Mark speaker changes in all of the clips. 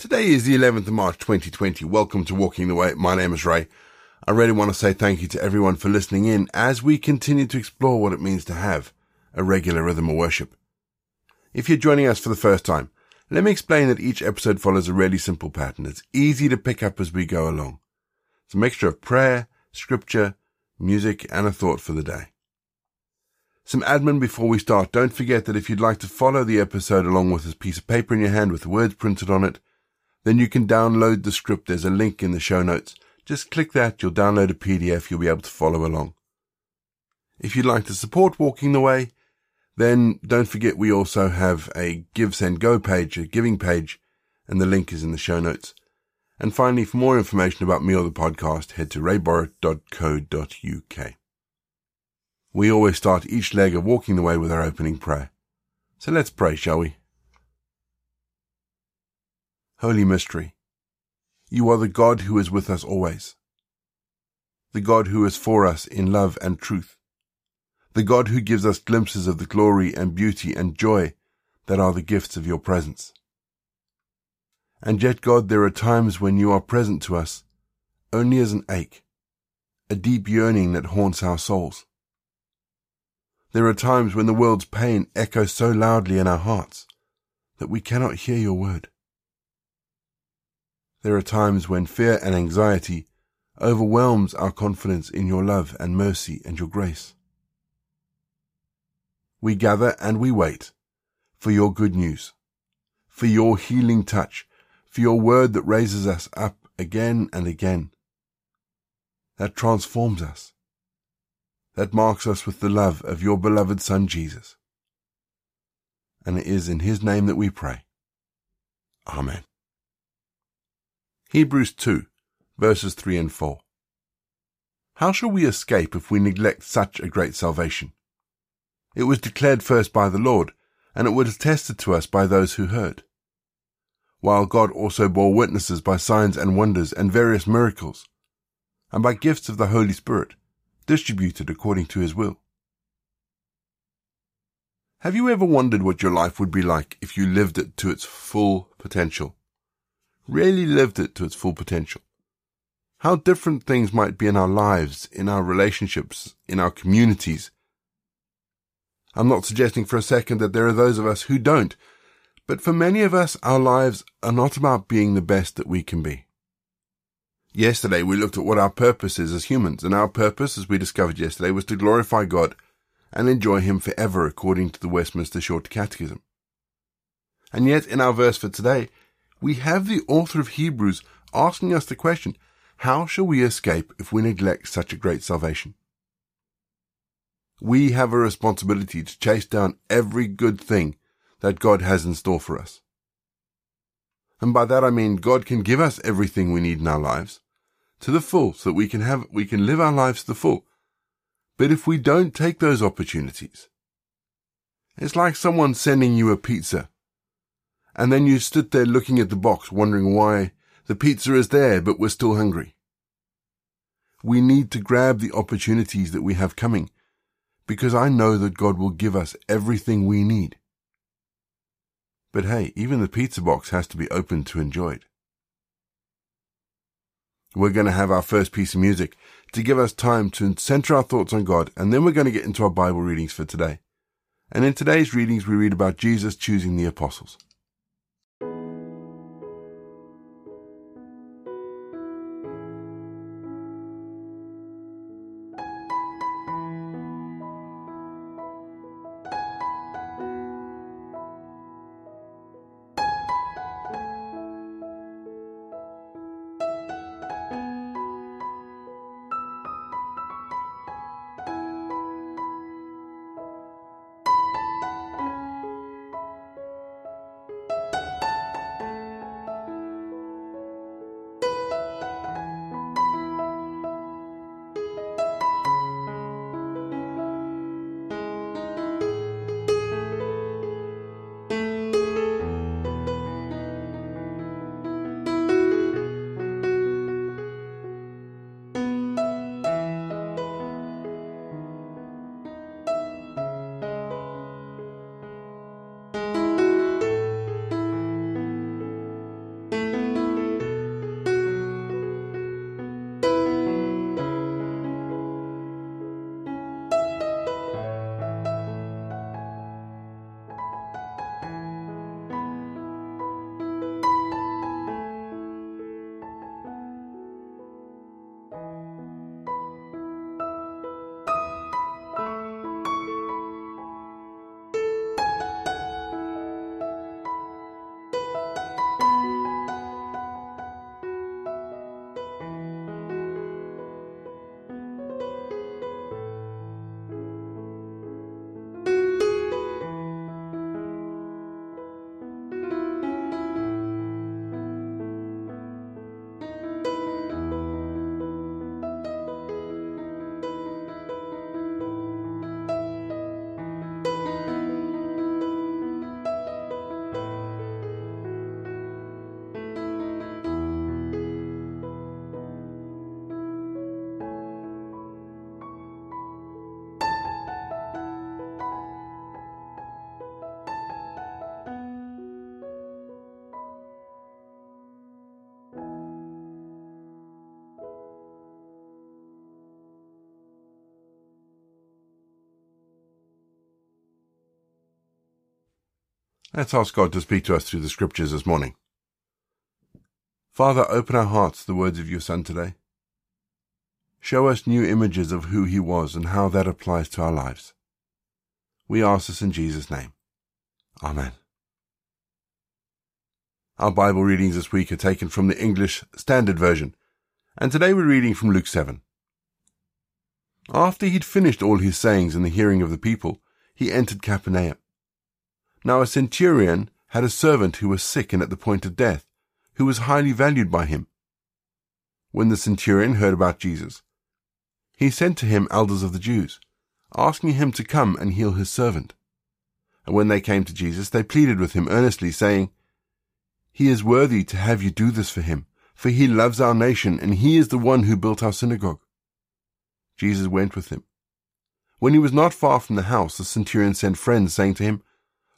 Speaker 1: Today is the 11th of March 2020. Welcome to Walking the Way. My name is Ray. I really want to say thank you to everyone for listening in as we continue to explore what it means to have a regular rhythm of worship. If you're joining us for the first time, let me explain that each episode follows a really simple pattern. It's easy to pick up as we go along. It's a mixture of prayer, scripture, music, and a thought for the day. Some admin before we start. Don't forget that if you'd like to follow the episode along with a piece of paper in your hand with the words printed on it, then you can download the script. There's a link in the show notes. Just click that. You'll download a PDF. You'll be able to follow along. If you'd like to support Walking the Way, then don't forget we also have a Give Send Go page, a giving page, and the link is in the show notes. And finally, for more information about me or the podcast, head to rayborrett.co.uk. We always start each leg of Walking the Way with our opening prayer. So let's pray, shall we? Holy Mystery. You are the God who is with us always. The God who is for us in love and truth. The God who gives us glimpses of the glory and beauty and joy that are the gifts of your presence. And yet, God, there are times when you are present to us only as an ache, a deep yearning that haunts our souls. There are times when the world's pain echoes so loudly in our hearts that we cannot hear your word. There are times when fear and anxiety overwhelms our confidence in your love and mercy and your grace. We gather and we wait for your good news, for your healing touch, for your word that raises us up again and again, that transforms us, that marks us with the love of your beloved Son Jesus. And it is in his name that we pray. Amen. Hebrews 2, verses 3 and 4. How shall we escape if we neglect such a great salvation? It was declared first by the Lord, and it was attested to us by those who heard. While God also bore witnesses by signs and wonders and various miracles, and by gifts of the Holy Spirit, distributed according to his will. Have you ever wondered what your life would be like if you lived it to its full potential? Really lived it to its full potential. How different things might be in our lives, in our relationships, in our communities. I'm not suggesting for a second that there are those of us who don't, but for many of us, our lives are not about being the best that we can be. Yesterday, we looked at what our purpose is as humans, and our purpose, as we discovered yesterday, was to glorify God and enjoy Him forever according to the Westminster Short Catechism. And yet, in our verse for today, we have the author of Hebrews asking us the question, how shall we escape if we neglect such a great salvation? We have a responsibility to chase down every good thing that God has in store for us. And by that I mean God can give us everything we need in our lives to the full so that we can have, we can live our lives to the full. But if we don't take those opportunities, it's like someone sending you a pizza and then you stood there looking at the box, wondering why the pizza is there, but we're still hungry. We need to grab the opportunities that we have coming, because I know that God will give us everything we need. But hey, even the pizza box has to be open to enjoy it. We're going to have our first piece of music to give us time to center our thoughts on God, and then we're going to get into our Bible readings for today. And in today's readings, we read about Jesus choosing the apostles. Let's ask God to speak to us through the scriptures this morning. Father, open our hearts to the words of your Son today. Show us new images of who he was and how that applies to our lives. We ask this in Jesus' name. Amen. Our Bible readings this week are taken from the English Standard Version, and today we're reading from Luke 7. After he'd finished all his sayings in the hearing of the people, he entered Capernaum. Now a centurion had a servant who was sick and at the point of death, who was highly valued by him. When the centurion heard about Jesus, he sent to him elders of the Jews, asking him to come and heal his servant. And when they came to Jesus, they pleaded with him earnestly, saying, He is worthy to have you do this for him, for he loves our nation, and he is the one who built our synagogue. Jesus went with him. When he was not far from the house, the centurion sent friends, saying to him,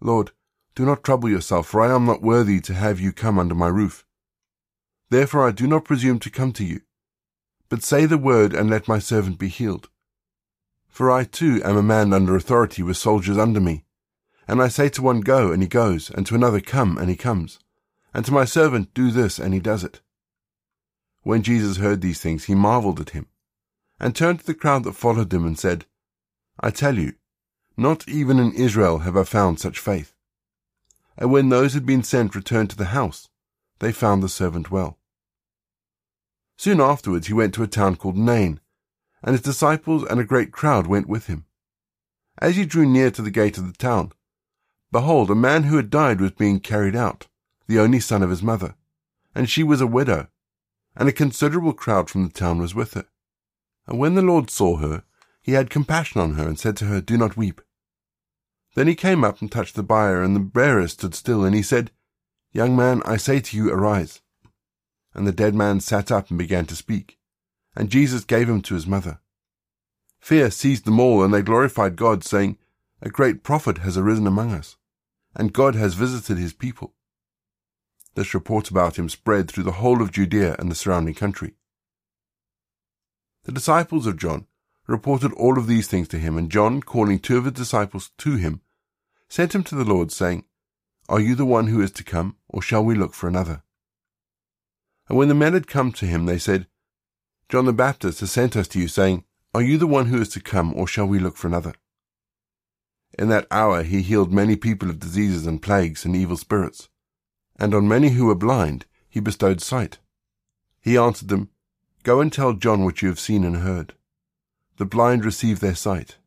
Speaker 1: Lord, do not trouble yourself, for I am not worthy to have you come under my roof. Therefore I do not presume to come to you. But say the word, and let my servant be healed. For I too am a man under authority with soldiers under me. And I say to one, Go, and he goes, and to another, Come, and he comes. And to my servant, Do this, and he does it. When Jesus heard these things, he marveled at him, and turned to the crowd that followed him, and said, I tell you, not even in Israel have I found such faith. And when those who had been sent returned to the house, they found the servant well. Soon afterwards he went to a town called Nain, and his disciples and a great crowd went with him. As he drew near to the gate of the town, behold, a man who had died was being carried out, the only son of his mother, and she was a widow, and a considerable crowd from the town was with her. And when the Lord saw her, he had compassion on her and said to her, Do not weep. Then he came up and touched the bier, and the bearer stood still, and he said, Young man, I say to you, arise. And the dead man sat up and began to speak, and Jesus gave him to his mother. Fear seized them all, and they glorified God, saying, A great prophet has arisen among us, and God has visited his people. This report about him spread through the whole of Judea and the surrounding country. The disciples of John reported all of these things to him, and John, calling two of his disciples to him, sent him to the Lord, saying, Are you the one who is to come, or shall we look for another? And when the men had come to him, they said, John the Baptist has sent us to you, saying, Are you the one who is to come, or shall we look for another? In that hour he healed many people of diseases and plagues and evil spirits, and on many who were blind he bestowed sight. He answered them, Go and tell John what you have seen and heard. The blind receive their sight,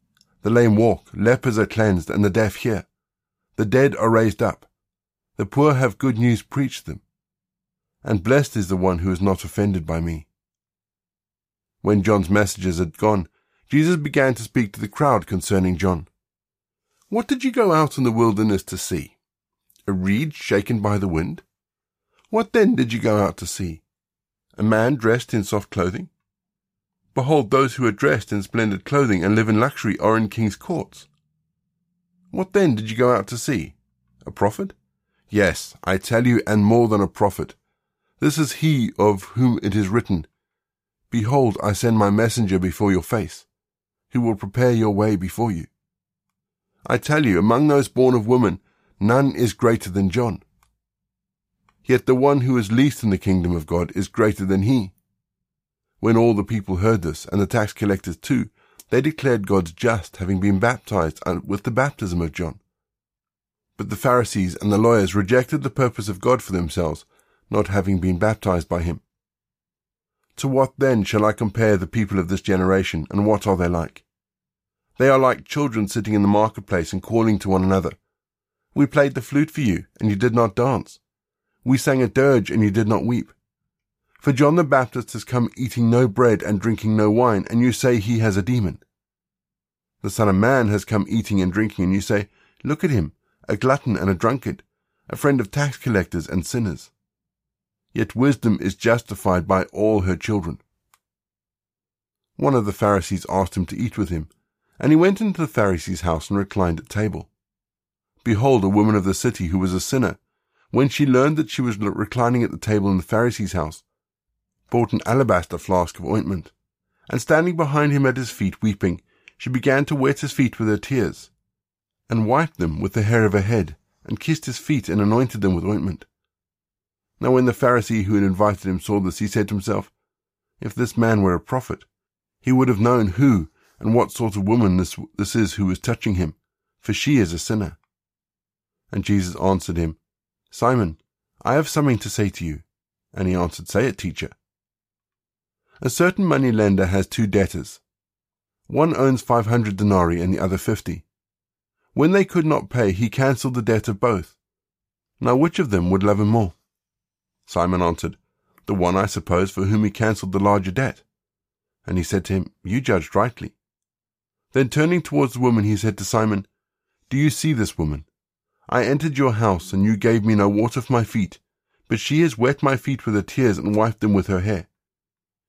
Speaker 1: the lame walk, lepers are cleansed, and the deaf hear. The dead are raised up. The poor have good news preached them. And blessed is the one who is not offended by me. When John's messengers had gone, Jesus began to speak to the crowd concerning John. What did you go out in the wilderness to see? A reed shaken by the wind? What then did you go out to see? A man dressed in soft clothing? Behold, those who are dressed in splendid clothing and live in luxury are in king's courts. What then did you go out to see? A prophet? Yes, I tell you, and more than a prophet. This is he of whom it is written, Behold, I send my messenger before your face, who will prepare your way before you. I tell you, among those born of woman, none is greater than John. Yet the one who is least in the kingdom of God is greater than he. When all the people heard this, and the tax collectors too, they declared God just, having been baptized with the baptism of John. But the Pharisees and the lawyers rejected the purpose of God for themselves, not having been baptized by him. To what then shall I compare the people of this generation, and what are they like? They are like children sitting in the marketplace and calling to one another. We played the flute for you, and you did not dance. We sang a dirge, and you did not weep. For John the Baptist has come eating no bread and drinking no wine, and you say he has a demon. The Son of Man has come eating and drinking, and you say, Look at him, a glutton and a drunkard, a friend of tax collectors and sinners. Yet wisdom is justified by all her children. One of the Pharisees asked him to eat with him, and he went into the Pharisee's house and reclined at table. Behold, a woman of the city who was a sinner, when she learned that she was reclining at the table in the Pharisee's house, brought an alabaster flask of ointment, and standing behind him at his feet weeping, she began to wet his feet with her tears, and wiped them with the hair of her head, and kissed his feet and anointed them with ointment. Now when the Pharisee who had invited him saw this, he said to himself, If this man were a prophet, he would have known who and what sort of woman this, this is who is touching him, for she is a sinner. And Jesus answered him, Simon, I have something to say to you. And he answered, Say it, teacher. A certain money lender has two debtors. One owns 500 denarii and the other 50. When they could not pay, he cancelled the debt of both. Now which of them would love him more? Simon answered, The one, I suppose, for whom he cancelled the larger debt. And he said to him, You judged rightly. Then turning towards the woman, he said to Simon, Do you see this woman? I entered your house, and you gave me no water for my feet, but she has wet my feet with her tears and wiped them with her hair.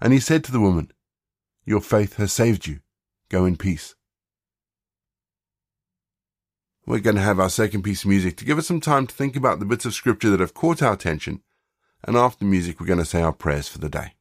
Speaker 1: And he said to the woman, Your faith has saved you. Go in peace. We're going to have our second piece of music to give us some time to think about the bits of scripture that have caught our attention. And after music, we're going to say our prayers for the day.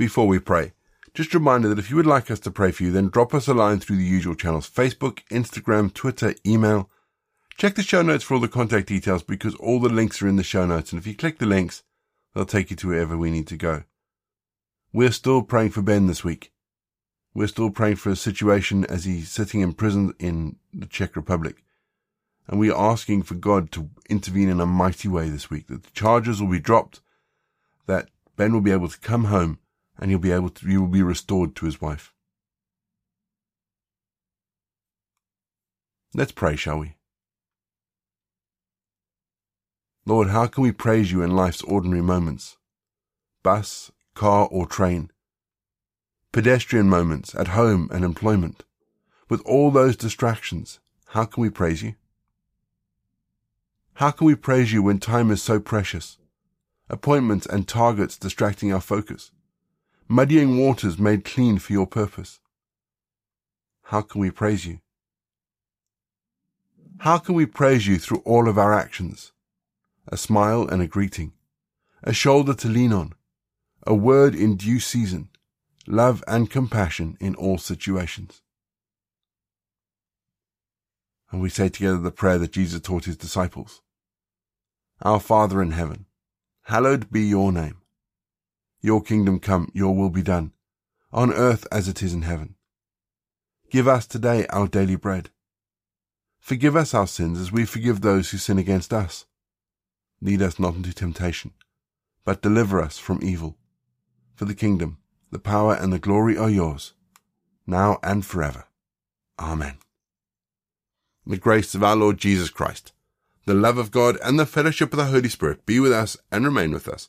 Speaker 1: Before we pray. Just a reminder that if you would like us to pray for you, then drop us a line through the usual channels Facebook, Instagram, Twitter, email. Check the show notes for all the contact details because all the links are in the show notes. And if you click the links, they'll take you to wherever we need to go. We're still praying for Ben this week. We're still praying for his situation as he's sitting in prison in the Czech Republic. And we are asking for God to intervene in a mighty way this week, that the charges will be dropped, that Ben will be able to come home and he'll be able to, he will be restored to his wife. Let's pray, shall we? Lord, how can we praise you in life's ordinary moments? Bus, car, or train. Pedestrian moments at home and employment. With all those distractions, how can we praise you? How can we praise you when time is so precious? Appointments and targets distracting our focus muddying waters made clean for your purpose. How can we praise you? How can we praise you through all of our actions? A smile and a greeting, a shoulder to lean on, a word in due season, love and compassion in all situations. And we say together the prayer that Jesus taught his disciples. Our Father in heaven, hallowed be your name. Your kingdom come, your will be done, on earth as it is in heaven. Give us today our daily bread. Forgive us our sins as we forgive those who sin against us. Lead us not into temptation, but deliver us from evil. For the kingdom, the power and the glory are yours, now and forever. Amen. The grace of our Lord Jesus Christ, the love of God, and the fellowship of the Holy Spirit be with us and remain with us,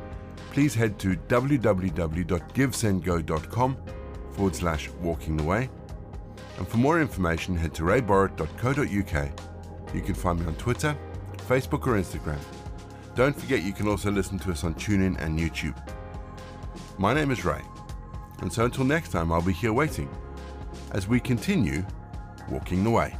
Speaker 1: Please head to www.givesendgo.com forward slash walking the way. And for more information, head to rayborrett.co.uk. You can find me on Twitter, Facebook, or Instagram. Don't forget you can also listen to us on TuneIn and YouTube. My name is Ray, and so until next time, I'll be here waiting as we continue walking the way.